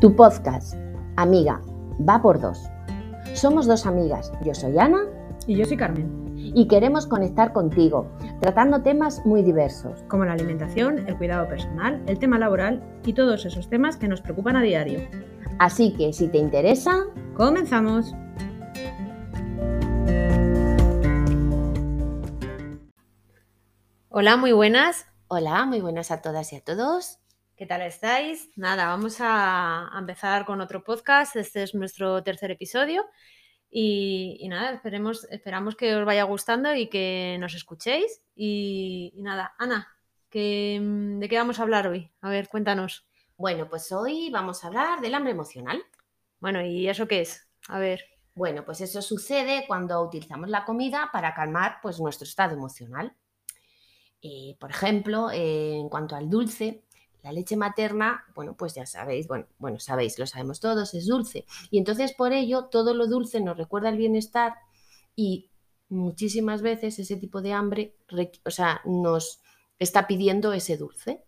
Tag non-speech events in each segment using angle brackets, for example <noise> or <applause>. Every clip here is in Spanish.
Tu podcast, amiga, va por dos. Somos dos amigas, yo soy Ana Y yo soy Carmen. y queremos conectar contigo, tratando temas muy diversos. Como la alimentación, el cuidado personal, el tema laboral y todos esos temas que nos preocupan a diario. Así que si te interesa, ¡Comenzamos! Hola, muy buenas. hola, muy buenas a todas y a todos. ¿Qué tal estáis? Nada, vamos a, empezar con otro podcast. Este es nuestro tercer episodio. Y, y nada, esperemos, esperamos que os vaya gustando y que nos escuchéis. Y, y nada, Ana, ¿qué- ¿de qué vamos a hablar hoy? A ver, cuéntanos. Bueno, pues hoy vamos a hablar del hambre emocional. Bueno, ¿y eso qué es? A ver. Bueno, pues eso sucede cuando utilizamos la comida para calmar pues, nuestro estado emocional. Eh, por ejemplo, eh, en cuanto al dulce, la leche materna, bueno, pues ya sabéis, bueno, bueno, sabéis, lo sabemos todos, es dulce. Y entonces por ello todo lo dulce nos recuerda el bienestar y muchísimas veces ese tipo de hambre, o sea, nos está pidiendo ese dulce.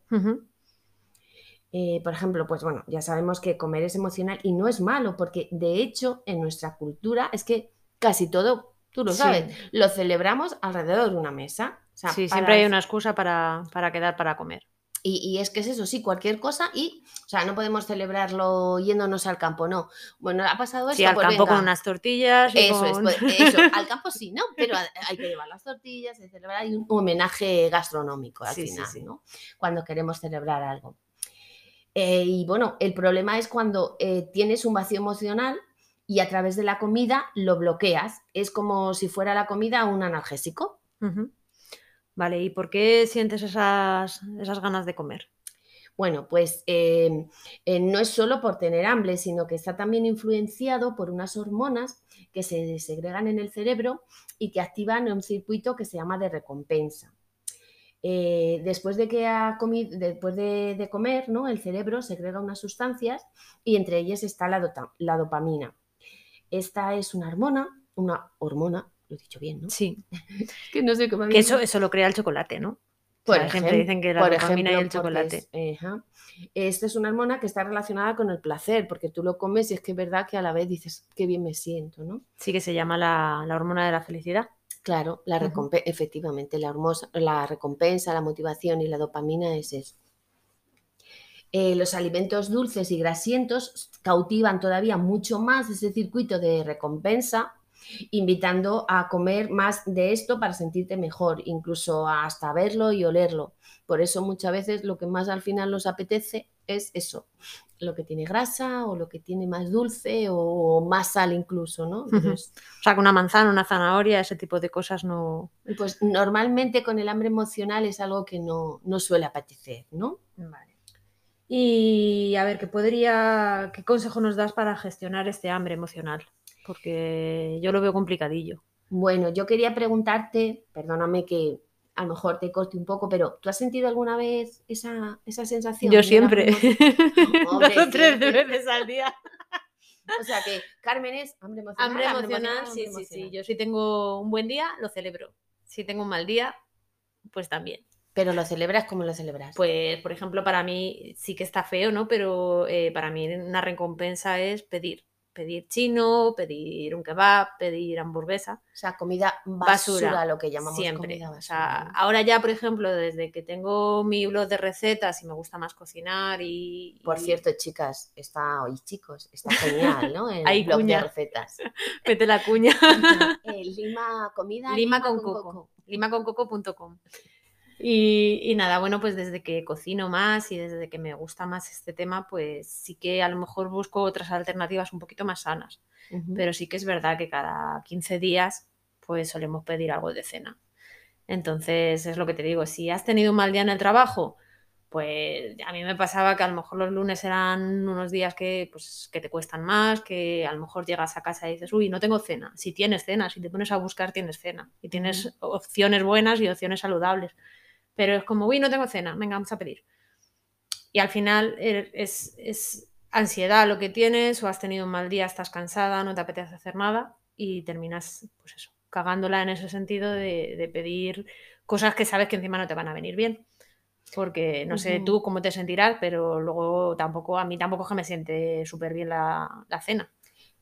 Eh, por ejemplo, pues bueno, ya sabemos que comer es emocional y no es malo, porque de hecho en nuestra cultura es que casi todo, tú lo Sí. sabes, lo celebramos alrededor de una mesa. O sea, Sí, para- siempre hay una excusa para, para quedar para comer. Y, y es que es eso, sí, cualquier cosa y, o sea, no podemos celebrarlo yéndonos al campo, no. Bueno, ha pasado esto, Sí, al pues campo con unas tortillas. Eso es, pues, <laughs> eso, al campo sí, ¿no? Pero ha- hay que llevar las tortillas, hay celebrar hay un homenaje gastronómico al Sí, final, sí. ¿no? Cuando queremos celebrar algo. Eh, y bueno, el problema es cuando eh, tienes un vacío emocional y a través de la comida lo bloqueas. Es como si fuera la comida un analgésico. Ujú. Vale, ¿y por qué sientes esas, esas ganas de comer? Bueno, pues eh, eh, no es solo por tener hambre, sino que está también influenciado por unas hormonas que se segregan en el cerebro y que activan un circuito que se llama de recompensa. Eh, después de que ha comido, después de, de comer, ¿no? El cerebro segrega unas sustancias y entre ellas está la, la dopamina. Esta es una hormona, una hormona, lo he dicho bien, ¿no? Sí, <laughs> Que no sé cómo que eso, eso lo crea el chocolate, ¿no? O sea, siempre ejem- dicen que la por dopamina y el ejemplo, chocolate. es- ajá. Esta es una hormona que está relacionada con el placer, porque tú lo comes y es que es verdad que a la vez dices, qué bien me siento, ¿no? Sí que se llama la, la hormona de la felicidad. Claro, la efectivamente, la, hormosa- la recompensa, la motivación y la dopamina es eso. Eh, los alimentos dulces y grasientos cautivan todavía mucho más ese circuito de recompensa, invitando a comer más de esto para sentirte mejor, incluso hasta verlo y olerlo. Por eso muchas veces lo que más al final nos apetece es eso, lo que tiene grasa o lo que tiene más dulce o más sal incluso, ¿no? O sea, que una manzana, una zanahoria, ese tipo de cosas no. Pues normalmente con el hambre emocional es algo que no, no suele apetecer, ¿no? Vale. Y a ver, ¿qué podría, qué consejo nos das para gestionar este hambre emocional? Porque yo lo veo complicadillo. Bueno, yo quería preguntarte, perdóname que a lo mejor te corte un poco, pero ¿tú has sentido alguna vez esa, esa sensación? Yo siempre. <laughs> Dos o tres veces al día. O sea que Carmen es hambre emocional. Hambre emocional, sí, hambre sí, sí. Yo si tengo un buen día, lo celebro. Si tengo un mal día, pues también. Pero lo celebras como lo celebras. Pues, por ejemplo, para mí sí que está feo, ¿no? Pero eh, para mí una recompensa es pedir. Pedir chino, pedir un kebab, pedir hamburguesa. o sea, comida basura, Basura, lo que llamamos Siempre. comida O basura. sea, ¿no? ahora ya, por ejemplo, desde que tengo mi blog de recetas y me gusta más cocinar y... Por y- cierto, chicas, está hoy chicos, está genial, ¿no? <laughs> El Hay blog de recetas. <laughs> Mete la cuña. <laughs> Eh, Lima comida, Lima con coco. limaconcoco.com. Y, y nada, bueno, pues desde que cocino más y desde que me gusta más este tema, pues sí que a lo mejor busco otras alternativas un poquito más sanas. Pero sí que es verdad que cada 15 días, pues solemos pedir algo de cena. Entonces, es lo que te digo, si has tenido un mal día en el trabajo, pues a mí me pasaba que a lo mejor los lunes eran unos días que, pues, que te cuestan más, que a lo mejor llegas a casa y dices, uy, no tengo cena. Si tienes cena, si te pones a buscar, tienes cena. Y tienes opciones buenas y opciones saludables. Pero es como, uy, no tengo cena, venga, vamos a pedir. Y al final er- es, es ansiedad lo que tienes, o has tenido un mal día, estás cansada, no te apetece hacer nada y terminas, pues eso, cagándola en ese sentido de, de pedir cosas que sabes que encima no te van a venir bien. porque no sé tú cómo te sentirás, pero luego tampoco, a mí tampoco es que me siente súper bien la, la cena.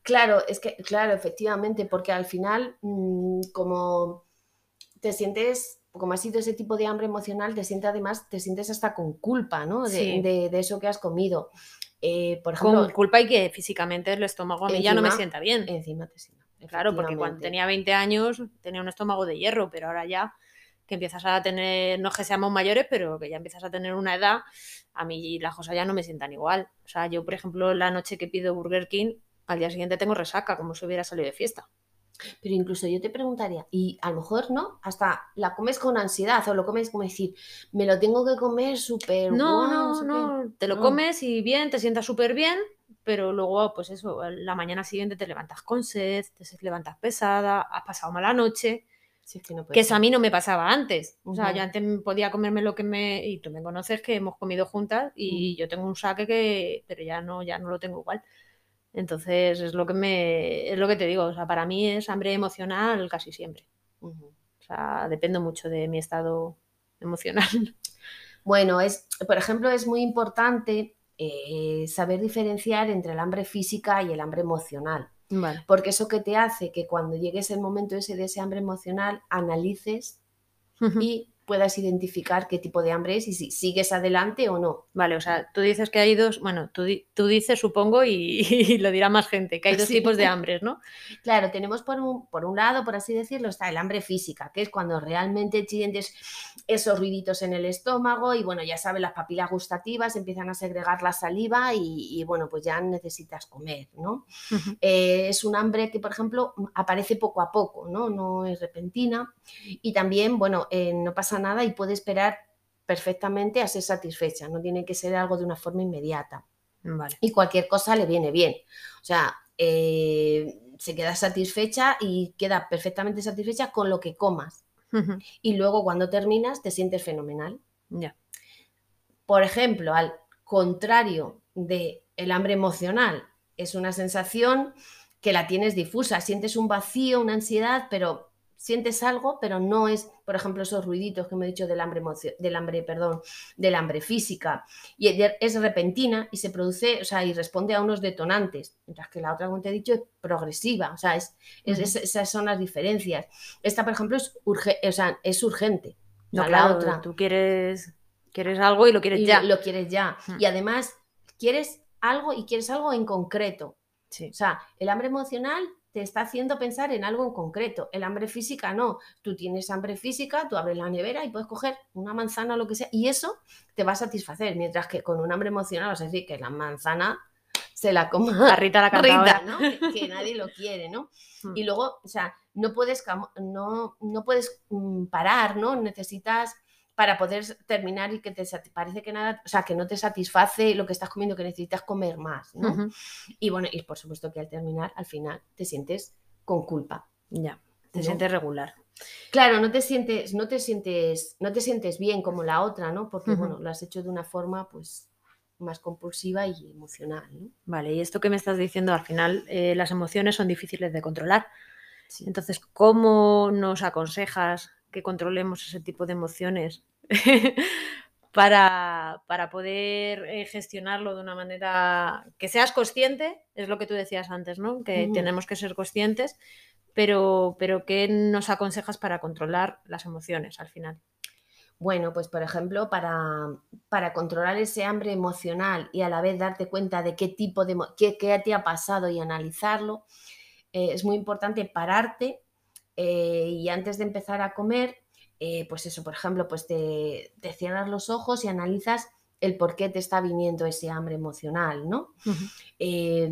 Claro, es que, claro, efectivamente, porque al final, mm, como te sientes, como ha sido ese tipo de hambre emocional, te sientes además, te sientes hasta con culpa, ¿no? De, Sí. de- de eso que has comido. Eh, por ejemplo, Con culpa y que físicamente el estómago a mí ya no me sienta bien. encima te sienta. Claro, porque cuando tenía 20 años tenía un estómago de hierro, pero ahora ya que empiezas a tener, no es que seamos mayores, pero que ya empiezas a tener una edad, a mí las cosas ya no me sientan igual. O sea, yo, por ejemplo, la noche que pido Burger King, al día siguiente tengo resaca, como si hubiera salido de fiesta. Pero incluso yo te preguntaría, y a lo mejor no, hasta la comes con ansiedad o lo comes como decir, me lo tengo que comer súper No, no, sé qué". no, te lo comes y bien, te sientas súper bien, pero luego, pues eso, la mañana siguiente te levantas con sed, te levantas pesada, has pasado mala noche. Si es que no Que eso a mí no me pasaba antes. O sea, yo antes podía comerme lo que me. Y tú me conoces que hemos comido juntas y yo tengo un saque que. Pero ya no, ya no lo tengo igual. Entonces es lo que me. Es lo que te digo. O sea, para mí es hambre emocional casi siempre. O sea, depende mucho de mi estado emocional. <laughs> Bueno, es, por ejemplo, es muy importante eh, saber diferenciar entre el hambre física y el hambre emocional. Vale. Porque eso que te hace que cuando llegues el momento ese de ese hambre emocional, analices y puedas identificar qué tipo de hambre es y si sigues adelante o no. Vale, o sea, tú dices que hay dos, bueno, tú, tú dices, supongo, y, <laughs> y lo dirá más gente, que hay dos Sí. tipos de hambres, ¿no? Claro, tenemos por un, por un lado, por así decirlo, está el hambre física, que es cuando realmente sientes esos ruiditos en el estómago y bueno, ya sabes, las papilas gustativas empiezan a segregar la saliva y, y, bueno, pues ya necesitas comer, ¿no? Eh, es un hambre que, por ejemplo, aparece poco a poco, ¿no? No es repentina y también, bueno, eh, no pasa nada y puede esperar perfectamente a ser satisfecha, no tiene que ser algo de una forma inmediata Vale. y cualquier cosa le viene bien. O sea, eh, se queda satisfecha y queda perfectamente satisfecha con lo que comas. Y luego cuando terminas te sientes fenomenal. Ya. Por ejemplo, al contrario de el hambre emocional, es una sensación que la tienes difusa, sientes un vacío, una ansiedad, pero sientes algo, pero no es, por ejemplo, esos ruiditos que me he dicho del hambre, del hambre, perdón, del hambre física. Y es- repentina y se produce, o sea, y responde a unos detonantes, mientras que la otra, como te he dicho, es progresiva, o sea, es, es- es- esas son las diferencias. Esta, por ejemplo, es, urge- o sea, es urgente. No, claro, la otra tú quieres, quieres algo y lo quieres y ya. lo, quieres ya. Y además, quieres algo y quieres algo en concreto. Sí. O sea, el hambre emocional te está haciendo pensar en algo en concreto. El hambre física no. Tú tienes hambre física, tú abres la nevera y puedes coger una manzana o lo que sea, y eso te va a satisfacer. Mientras que con un hambre emocional vas a decir que la manzana se la coma La Rita la cantadora. <laughs> Rita, ¿no? Que, <laughs> que nadie lo quiere, ¿no? Hmm. Y luego, o sea, no puedes, no, no puedes mm, parar, ¿no? Necesitas para poder terminar y que te parece que nada, o sea, que no te satisface lo que estás comiendo, que necesitas comer más, ¿no? Y bueno, y por supuesto que al terminar, al final, te sientes con culpa. Ya. Te ¿no? sientes regular. Claro, no te sientes, no te sientes, no te sientes bien como la otra, ¿no? Porque bueno, lo has hecho de una forma, pues, más compulsiva y emocional, ¿no? Vale, y esto que me estás diciendo, al final eh, las emociones son difíciles de controlar. Sí. Entonces, ¿cómo nos aconsejas que controlemos ese tipo de emociones <laughs> para, para poder eh, gestionarlo de una manera que seas consciente? Es lo que tú decías antes, ¿no? Que tenemos que ser conscientes, pero, pero ¿qué nos aconsejas para controlar las emociones al final? Bueno, pues por ejemplo, para, para controlar ese hambre emocional y a la vez darte cuenta de qué tipo de, qué, qué te ha pasado y analizarlo, eh, es muy importante pararte eh, y antes de empezar a comer, eh, pues eso, por ejemplo, pues te, te cierras los ojos y analizas el por qué te está viniendo ese hambre emocional, ¿no? Eh,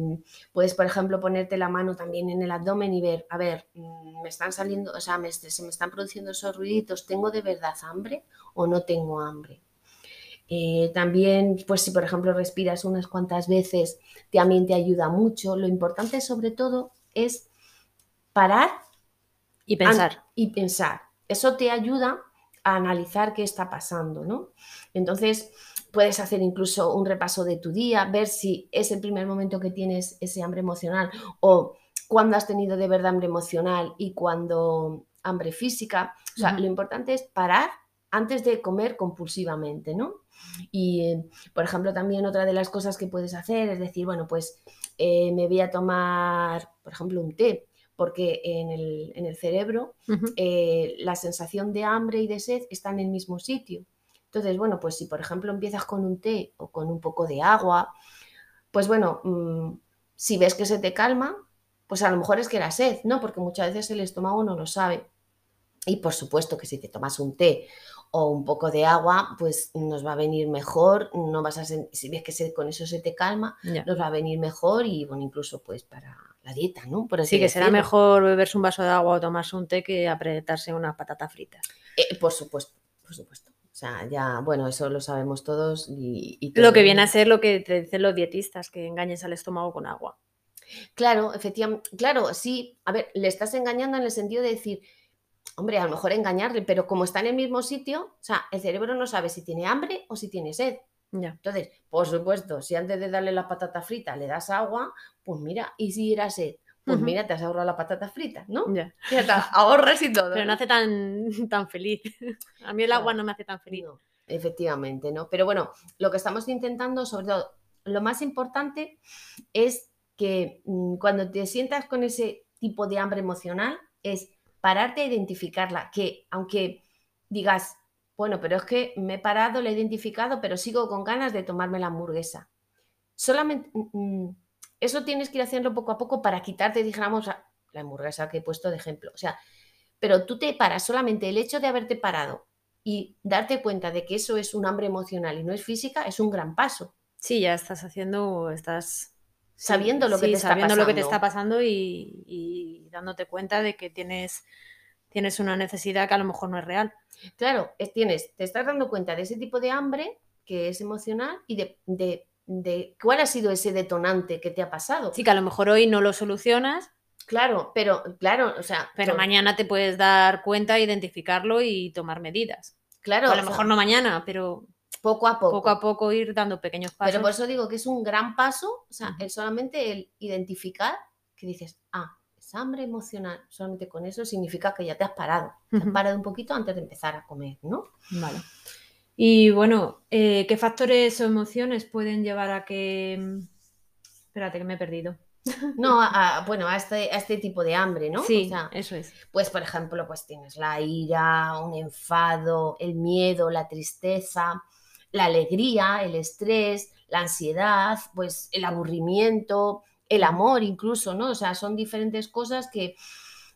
puedes, por ejemplo, ponerte la mano también en el abdomen y ver, a ver, mm, me están saliendo, o sea, me- se me están produciendo esos ruiditos, ¿tengo de verdad hambre o no tengo hambre? Eh, también, pues si por ejemplo respiras unas cuantas veces, también te ayuda mucho. Lo importante sobre todo es parar Y pensar. y pensar. Eso te ayuda a analizar qué está pasando, ¿no? Entonces, puedes hacer incluso un repaso de tu día, ver si es el primer momento que tienes ese hambre emocional o cuándo has tenido de verdad hambre emocional y cuándo hambre física. O sea, lo importante es parar antes de comer compulsivamente, ¿no? Y, por ejemplo, también otra de las cosas que puedes hacer es decir, bueno, pues eh, me voy a tomar, por ejemplo, un té, porque en el, cerebro eh, la sensación de hambre y de sed está en el mismo sitio. Entonces, bueno, pues si por ejemplo empiezas con un té o con un poco de agua, pues bueno, mm, si ves que se te calma, pues a lo mejor es que la sed, ¿no? Porque muchas veces el estómago no lo sabe. Y por supuesto que si te tomas un té o un poco de agua, pues nos va a venir mejor, no vas a si ves que con eso se te calma, nos va a venir mejor y bueno, incluso pues para la dieta, ¿no? Por sí, que será mejor beberse un vaso de agua o tomarse un té que apretarse una patata frita. Eh, por supuesto, por supuesto. O sea, ya, bueno, eso lo sabemos todos y, Lo que viene a ser lo que te dicen los dietistas, que engañes al estómago con agua. Claro, efectivamente, claro, sí, a ver, le estás engañando en el sentido de decir, hombre, a lo mejor engañarle, pero como está en el mismo sitio, o sea, el cerebro no sabe si tiene hambre o si tiene sed. Ya. Entonces, por supuesto, si antes de darle la patata frita le das agua, pues mira, y si era sed, pues mira, te has ahorrado la patata frita, ¿no? Ya. <laughs> ahorras y todo. Pero no hace tan, <laughs> tan feliz. A mí el agua no me hace tan feliz. efectivamente, ¿no? Pero bueno, lo que estamos intentando, sobre todo, lo más importante es que mm, cuando te sientas con ese tipo de hambre emocional, es pararte a identificarla, que aunque digas, bueno, pero es que me he parado, la he identificado, pero sigo con ganas de tomarme la hamburguesa. Solamente mm, mm, eso tienes que ir haciendo poco a poco para quitarte, dijéramos, la hamburguesa que he puesto de ejemplo. O sea, pero tú te paras, solamente el hecho de haberte parado y darte cuenta de que eso es un hambre emocional y no es física, es un gran paso. Sí, ya estás haciendo, estás sabiendo lo que te está sabiendo lo que te está pasando y, dándote cuenta de que tienes, tienes una necesidad que a lo mejor no es real. Claro, tienes, te estás dando cuenta de ese tipo de hambre que es emocional y de, de, cuál ha sido ese detonante que te ha pasado. Sí, que a lo mejor hoy no lo solucionas. Claro, pero claro, o sea. Pero mañana te puedes dar cuenta, identificarlo y tomar medidas. Claro. a lo mejor no mañana, pero poco a poco. Poco a poco ir dando pequeños pasos. Pero por eso digo que es un gran paso, o sea, solamente el identificar que dices, ah, hambre emocional, solamente con eso significa que ya te has parado. Te has parado un poquito antes de empezar a comer, ¿no? Vale. Y bueno, eh, ¿qué factores o emociones pueden llevar a que... Mm, espérate, que me he perdido. <laughs> No, bueno, a este, a este tipo de hambre, ¿no? Sí, eso es. Pues, por ejemplo, pues tienes la ira, un enfado, el miedo, la tristeza, la alegría, el estrés, la ansiedad, pues el aburrimiento, el amor incluso, ¿no? O sea, son diferentes cosas que,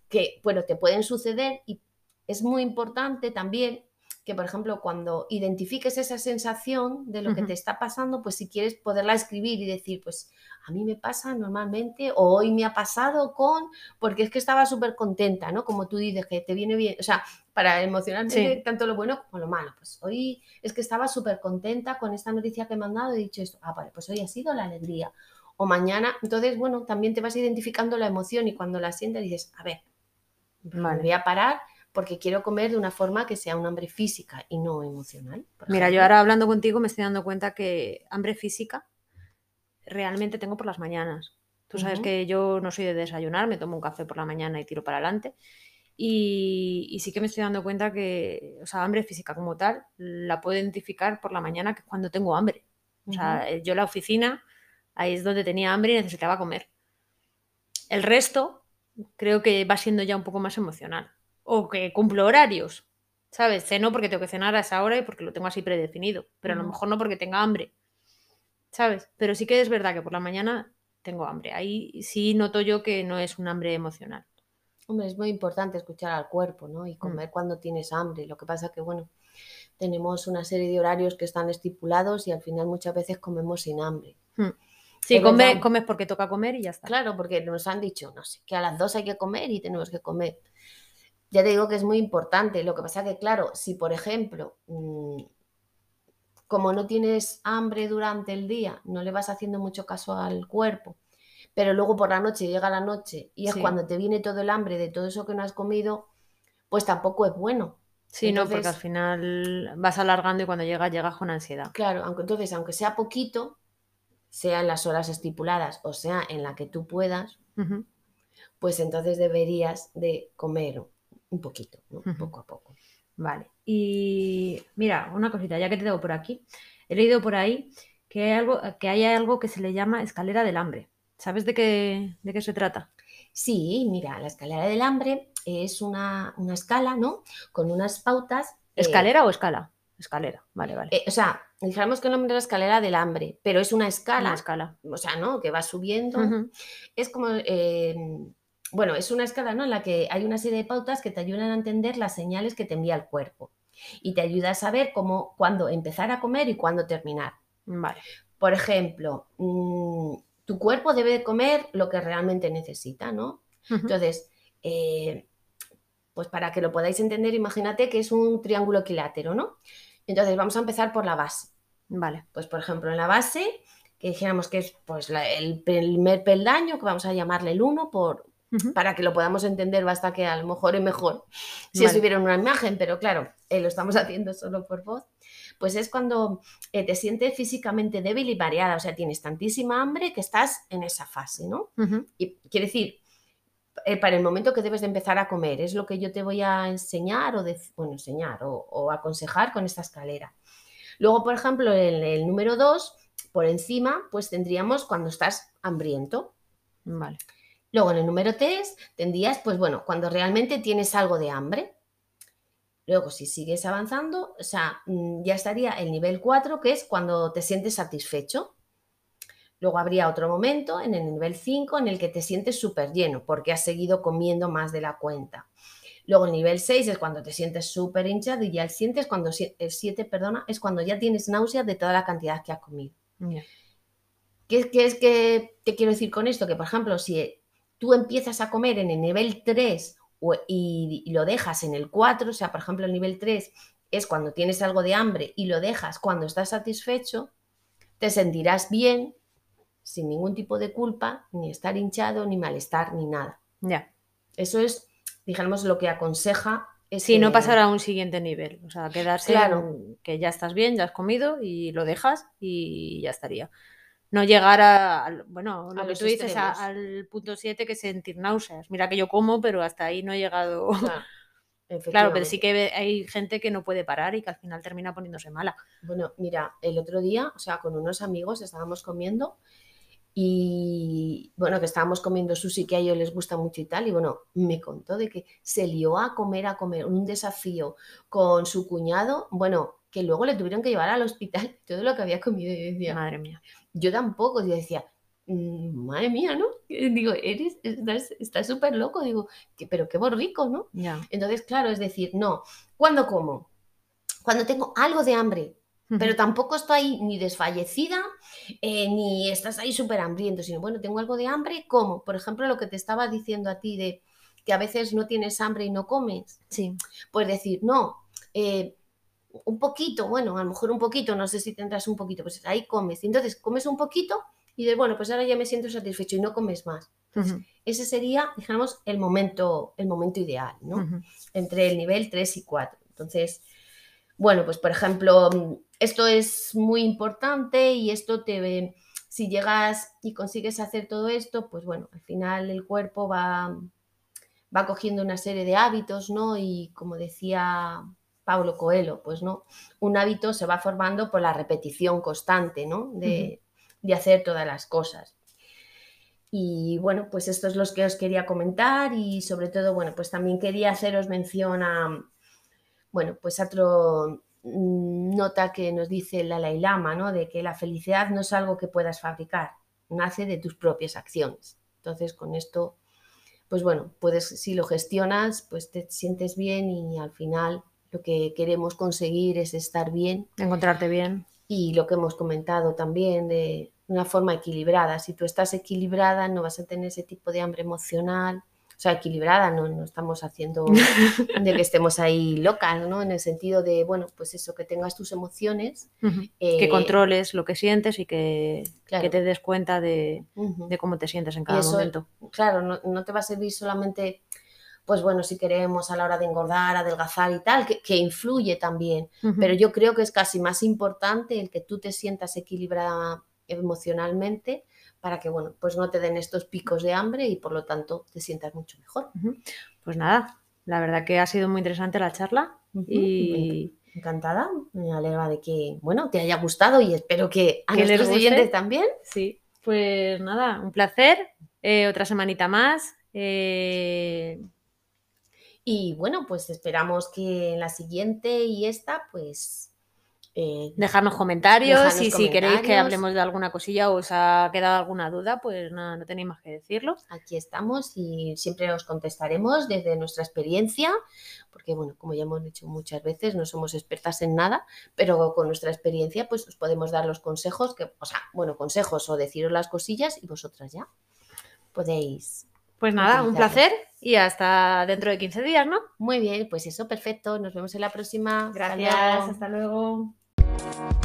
que, bueno, te pueden suceder y es muy importante también que, por ejemplo, cuando identifiques esa sensación de lo que te está pasando, pues si quieres poderla escribir y decir, pues a mí me pasa normalmente, o hoy me ha pasado con, porque es que estaba súper contenta, ¿no? Como tú dices, que te viene bien, o sea, para emocionalmente tanto lo bueno como lo malo. Pues hoy es que estaba súper contenta con esta noticia que me han dado, he dicho esto, ah, vale, pues hoy ha sido la alegría. O mañana, entonces, bueno, también te vas identificando la emoción y cuando la sientes dices, a ver, me voy a parar porque quiero comer de una forma que sea un hambre física y no emocional. Mira, yo ahora hablando contigo me estoy dando cuenta que hambre física realmente tengo por las mañanas. Tú sabes que yo no soy de desayunar, me tomo un café por la mañana y tiro para adelante. Y, sí que me estoy dando cuenta que, o sea, hambre física como tal, la puedo identificar por la mañana, que es cuando tengo hambre. O sea, eh, yo la oficina, ahí es donde tenía hambre y necesitaba comer. El resto creo que va siendo ya un poco más emocional. O que cumplo horarios, ¿sabes? Ceno porque tengo que cenar a esa hora y porque lo tengo así predefinido, pero a lo mejor no porque tenga hambre. ¿sabes? Pero sí que es verdad que por la mañana tengo hambre. Ahí sí noto yo que no es un hambre emocional. Hombre, es muy importante escuchar al cuerpo, ¿no? Y mm. comer cuando tienes hambre. Lo que pasa que, bueno, tenemos una serie de horarios que están estipulados y al final muchas veces comemos sin hambre. Mm. Sí, comes porque toca comer y ya está. Claro, porque nos han dicho, no sé, que a las dos hay que comer y tenemos que comer. Ya te digo que es muy importante. Lo que pasa que, claro, si por ejemplo mm, como no tienes hambre durante el día, no le vas haciendo mucho caso al cuerpo, pero luego por la noche llega la noche y es cuando te viene todo el hambre de todo eso que no has comido, pues tampoco es bueno. Sí, no, porque al final vas alargando y cuando llegas, llegas con ansiedad. Claro, aunque entonces, aunque sea poquito, sea en las horas estipuladas o sea en la que tú puedas, pues entonces deberías de comer un poquito, poco a poco. Vale. Y mira, una cosita, ya que te tengo por aquí. He leído por ahí que hay algo, que hay algo que se le llama escalera del hambre. ¿Sabes de qué, de qué se trata? Sí, mira, la escalera del hambre es una, una escala, ¿no? Con unas pautas. eh, ¿Escalera o escala? Escalera, vale, vale. eh, o sea, dijéramos que el nombre es la escalera del hambre, pero es una escala, Una escala. o sea, ¿no? Que va subiendo. Es como, eh, bueno, es una escala, ¿no? En la que hay una serie de pautas que te ayudan a entender las señales que te envía el cuerpo y te ayuda a saber cómo, cuándo empezar a comer y cuándo terminar. Vale. Por ejemplo, mm, tu cuerpo debe de comer lo que realmente necesita, ¿no? Entonces, eh, pues para que lo podáis entender, imagínate que es un triángulo equilátero, ¿no? Entonces, vamos a empezar por la base. Vale. Pues, por ejemplo, en la base, que dijéramos que es pues, la- el primer peldaño, que vamos a llamarle el 1, por, para que lo podamos entender, basta que a lo mejor es mejor si Vale. eso hubiera una imagen, pero claro, eh, lo estamos haciendo solo por voz. Pues es cuando eh, te sientes físicamente débil y variada, o sea, tienes tantísima hambre que estás en esa fase, ¿no? Y quiere decir, eh, para el momento que debes de empezar a comer, es lo que yo te voy a enseñar o, bueno, enseñar o, o aconsejar con esta escalera. Luego, por ejemplo, en el número 2, por encima, pues tendríamos cuando estás hambriento. Vale. Luego, en el número 3, tendrías, pues bueno, cuando realmente tienes algo de hambre. Luego, si sigues avanzando, o sea, mm, ya estaría el nivel 4, que es cuando te sientes satisfecho. Luego habría otro momento en el nivel 5 en el que te sientes súper lleno porque has seguido comiendo más de la cuenta. Luego el nivel 6 es cuando te sientes súper hinchado y ya el 7 es cuando si- el 7, perdona, es cuando ya tienes náuseas de toda la cantidad que has comido. ¿Qué, qué es que te quiero decir con esto? Que, por ejemplo, si tú empiezas a comer en el nivel 3 o- y, y lo dejas en el 4, o sea, por ejemplo, el nivel 3 es cuando tienes algo de hambre y lo dejas cuando estás satisfecho, te sentirás bien, sin ningún tipo de culpa, ni estar hinchado, ni malestar, ni nada. Ya. Eso es, dijéramos, lo que aconseja. Sí, no pasar a un siguiente nivel. O sea, quedarse Claro. en que ya estás bien, ya has comido y lo dejas y ya estaría. No llegar a, al- bueno, lo A que tú dices, a- al punto 7 que es sentir náuseas. Mira que yo como, pero hasta ahí no he llegado. Claro, <laughs> Claro, pero sí que hay gente que no puede parar y que al final termina poniéndose mala. Bueno, mira, el otro día, o sea, con unos amigos estábamos comiendo y bueno, que estábamos comiendo sushi que a ellos les gusta mucho y tal, y bueno, me contó de que se lió a comer, a comer, un desafío con su cuñado, bueno, que luego le tuvieron que llevar al hospital <laughs> todo lo que había comido y yo decía, Madre mía. yo tampoco, yo decía, "Mm, madre mía, ¿no? <laughs> Digo, eres, estás súper loco, digo, "que- pero qué borrico, ¿no? Entonces, claro, es decir, no, ¿cuándo como? Cuando tengo algo de hambre, pero tampoco estoy ni desfallecida, eh, ni estás ahí súper hambriento, sino bueno, tengo algo de hambre, como por ejemplo lo que te estaba diciendo a ti de que a veces no tienes hambre y no comes, Sí. pues decir, no, eh, un poquito, bueno, a lo mejor un poquito, no sé si tendrás un poquito, pues ahí comes, y entonces comes un poquito y dices, bueno, pues ahora ya me siento satisfecho y no comes más. Ese sería, digamos, el momento, el momento ideal, ¿no? entre el nivel 3 y 4. Entonces, bueno, pues por ejemplo, mm, esto es muy importante y esto te, si llegas y consigues hacer todo esto, pues bueno, al final el cuerpo va, va cogiendo una serie de hábitos, ¿no? Y como decía Pablo Coelho, pues no, un hábito se va formando por la repetición constante, ¿no? De, de hacer todas las cosas. Y bueno, pues esto es lo que os quería comentar y sobre todo, bueno, pues también quería haceros mención a, bueno, pues otro mm, nota que nos dice el Dalai Lama, ¿no? De que la felicidad no es algo que puedas fabricar, nace de tus propias acciones. Entonces, con esto, pues bueno, puedes, si lo gestionas, pues te sientes bien y al final lo que queremos conseguir es estar bien Encontrarte bien. y lo que hemos comentado también de una forma equilibrada. Si tú estás equilibrada, no vas a tener ese tipo de hambre emocional. O sea, equilibrada, no, no estamos haciendo <laughs> de que estemos ahí locas, ¿no? En el sentido de, bueno, pues eso, que tengas tus emociones. Eh, Que controles lo que sientes y que, Claro. que te des cuenta de, cómo te sientes en cada eso- momento. Claro, no, no te va a servir solamente, pues bueno, si queremos a la hora de engordar, adelgazar y tal, que, que influye también. Pero yo creo que es casi más importante el que tú te sientas equilibrada emocionalmente para que, bueno, pues no te den estos picos de hambre y por lo tanto te sientas mucho mejor. Pues nada, la verdad que ha sido muy interesante la charla y encantada, me alegra de que, bueno, te haya gustado y espero que a nuestros siguientes también. sí, pues nada, un placer. eh, otra semanita más. eh, Y bueno, pues esperamos que en la siguiente y esta, pues... eh, dejarnos comentarios y si queréis que hablemos de alguna cosilla o os ha quedado alguna duda, pues nada, no tenéis más que decirlo. aquí estamos y siempre os contestaremos desde nuestra experiencia, porque bueno, como ya hemos dicho muchas veces, no somos expertas en nada, pero con nuestra experiencia pues os podemos dar los consejos, que, o sea, bueno, consejos o deciros las cosillas y vosotras ya podéis. Pues nada, un placer y hasta dentro de 15 días, ¿no? Muy bien, pues eso, perfecto. Nos vemos en la próxima. Hasta Gracias, luego. hasta luego. We'll